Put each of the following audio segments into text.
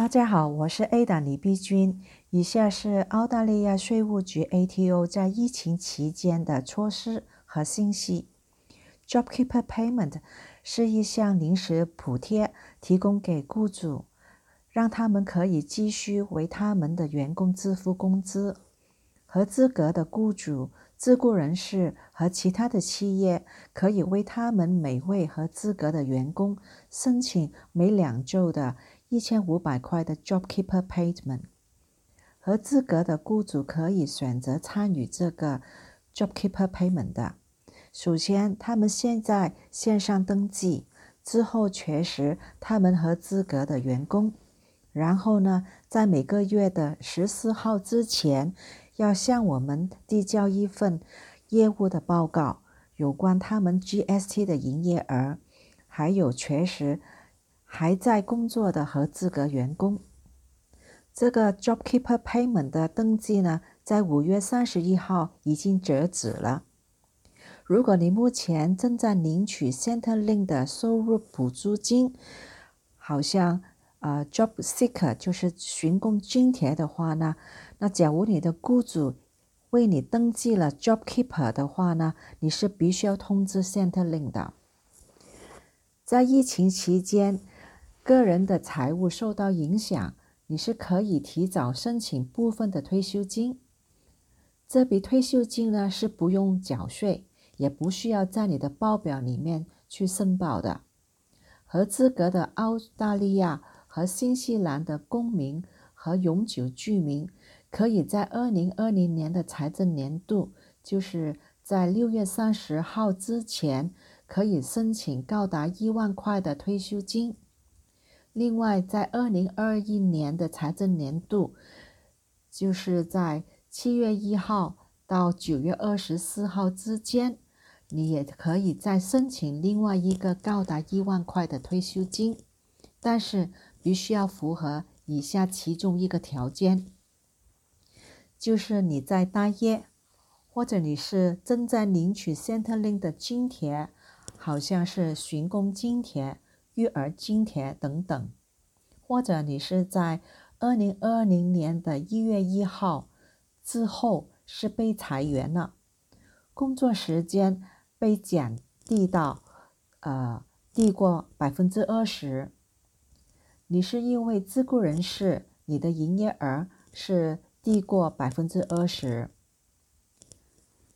大家好，我是 A 的李碧君。以下是澳大利亚税务局 ATO 在疫情期间的措施和信息。JobKeeper Payment 是一项临时补贴，提供给雇主，让他们可以继续为他们的员工支付工资。合资格的雇主、自雇人士和其他的企业可以为他们每位合资格的员工申请每两周的。一千五百块的 JobKeeper Payment，合资格的雇主可以选择参与这个 JobKeeper Payment 的。首先，他们先在线上登记，之后确实他们合资格的员工。然后呢，在每个月的十四号之前，要向我们递交一份业务的报告，有关他们 GST 的营业额，还有确实。还在工作的合资格员工，这个 JobKeeper Payment 的登记呢，在五月三十一号已经截止了。如果你目前正在领取 Centrelink 的收入补助金，好像呃 Job Seeker 就是寻工津贴的话呢，那假如你的雇主为你登记了 JobKeeper 的话呢，你是必须要通知 Centrelink 的。在疫情期间。个人的财务受到影响，你是可以提早申请部分的退休金。这笔退休金呢是不用缴税，也不需要在你的报表里面去申报的。合资格的澳大利亚和新西兰的公民和永久居民，可以在二零二零年的财政年度，就是在六月三十号之前，可以申请高达一万块的退休金。另外，在二零二一年的财政年度，就是在七月一号到九月二十四号之间，你也可以再申请另外一个高达一万块的退休金，但是必须要符合以下其中一个条件，就是你在待业，或者你是正在领取 Centrelink 的津贴，好像是寻工津贴。育儿津贴等等，或者你是在二零二零年的一月一号之后是被裁员了，工作时间被减低到呃低过百分之二十，你是因为自雇人士，你的营业额是低过百分之二十，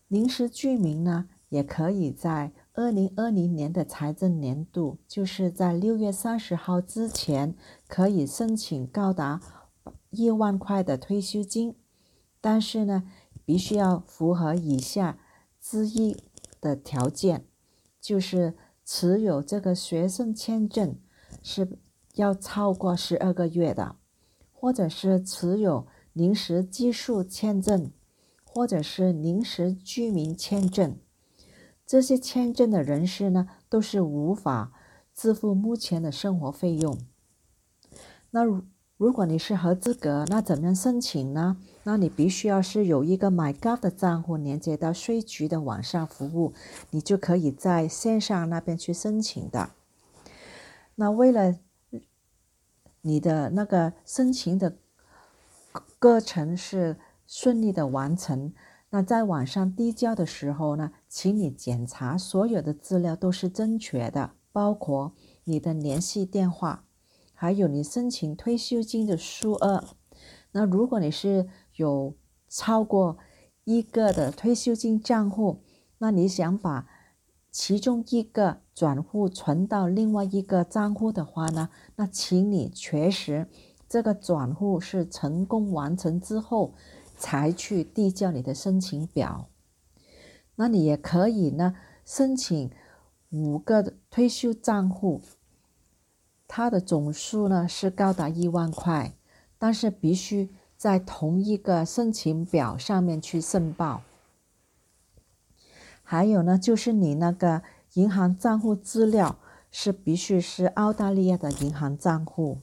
临时居民呢也可以在。二零二零年的财政年度，就是在六月三十号之前可以申请高达一万块的退休金，但是呢，必须要符合以下之一的条件，就是持有这个学生签证是要超过十二个月的，或者是持有临时技术签证，或者是临时居民签证。这些签证的人士呢，都是无法支付目前的生活费用。那如果你是合资格，那怎么样申请呢？那你必须要是有一个 MyGov 的账户连接到税局的网上服务，你就可以在线上那边去申请的。那为了你的那个申请的过程是顺利的完成。那在网上递交的时候呢，请你检查所有的资料都是正确的，包括你的联系电话，还有你申请退休金的数额。那如果你是有超过一个的退休金账户，那你想把其中一个转户存到另外一个账户的话呢，那请你确实这个转户是成功完成之后。才去递交你的申请表，那你也可以呢申请五个退休账户，它的总数呢是高达一万块，但是必须在同一个申请表上面去申报。还有呢，就是你那个银行账户资料是必须是澳大利亚的银行账户，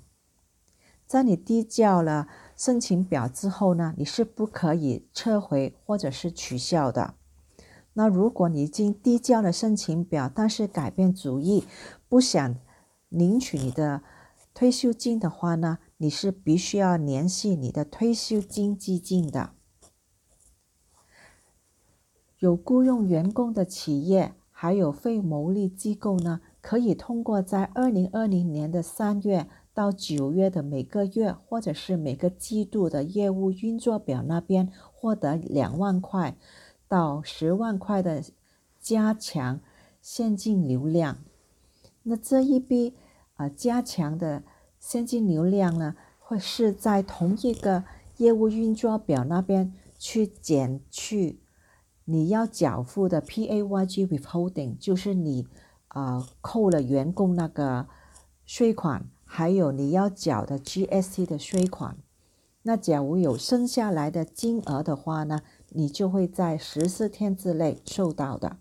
在你递交了。申请表之后呢，你是不可以撤回或者是取消的。那如果你已经递交了申请表，但是改变主意，不想领取你的退休金的话呢，你是必须要联系你的退休金基金的。有雇佣员工的企业，还有非牟利机构呢，可以通过在二零二零年的三月到九月的每个月或者是每个季度的业务运作表那边获得两万块到十万块的加强现金流量。那这一笔啊加强的现金流量呢，会是在同一个业务运作表那边去减去。你要缴付的 PAYG withholding 就是你啊扣了员工那个税款，还有你要缴的 GST 的税款。那假如有剩下来的金额的话呢，你就会在十四天之内收到的。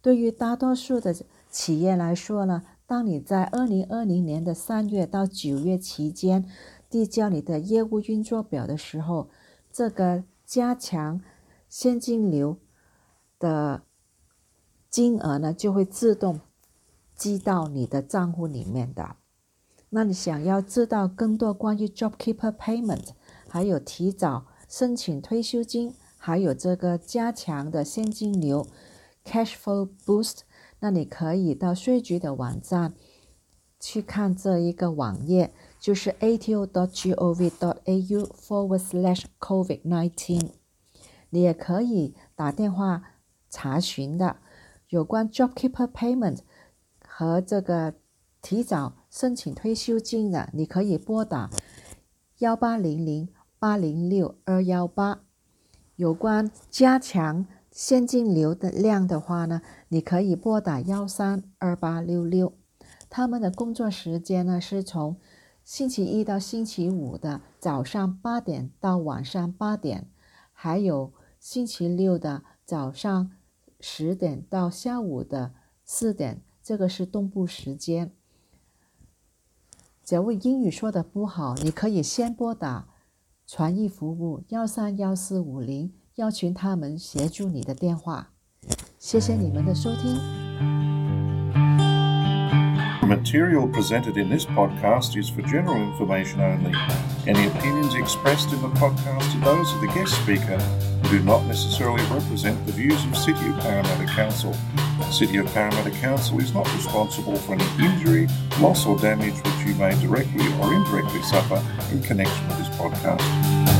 对于大多数的企业来说呢，当你在二零二零年的三月到九月期间递交你的业务运作表的时候，这个加强。现金流的金额呢，就会自动记到你的账户里面的。那你想要知道更多关于 JobKeeper Payment，还有提早申请退休金，还有这个加强的现金流 Cash Flow Boost，那你可以到税局的网站去看这一个网页，就是 ato.gov.au/forward/slash/covid-19。你也可以打电话查询的，有关 JobKeeper Payment 和这个提早申请退休金的，你可以拨打幺八零零八零六二幺八。有关加强现金流的量的话呢，你可以拨打幺三二八六六。他们的工作时间呢是从星期一到星期五的早上八点到晚上八点。还有星期六的早上十点到下午的四点，这个是东部时间。假如英语说的不好，你可以先拨打传译服务幺三幺四五零，邀请他们协助你的电话。谢谢你们的收听。The material presented in this podcast is for general information only. Any opinions expressed in the podcast are those of the guest speaker and do not necessarily represent the views of City of Parramatta Council. City of Parramatta Council is not responsible for any injury, loss or damage which you may directly or indirectly suffer in connection with this podcast.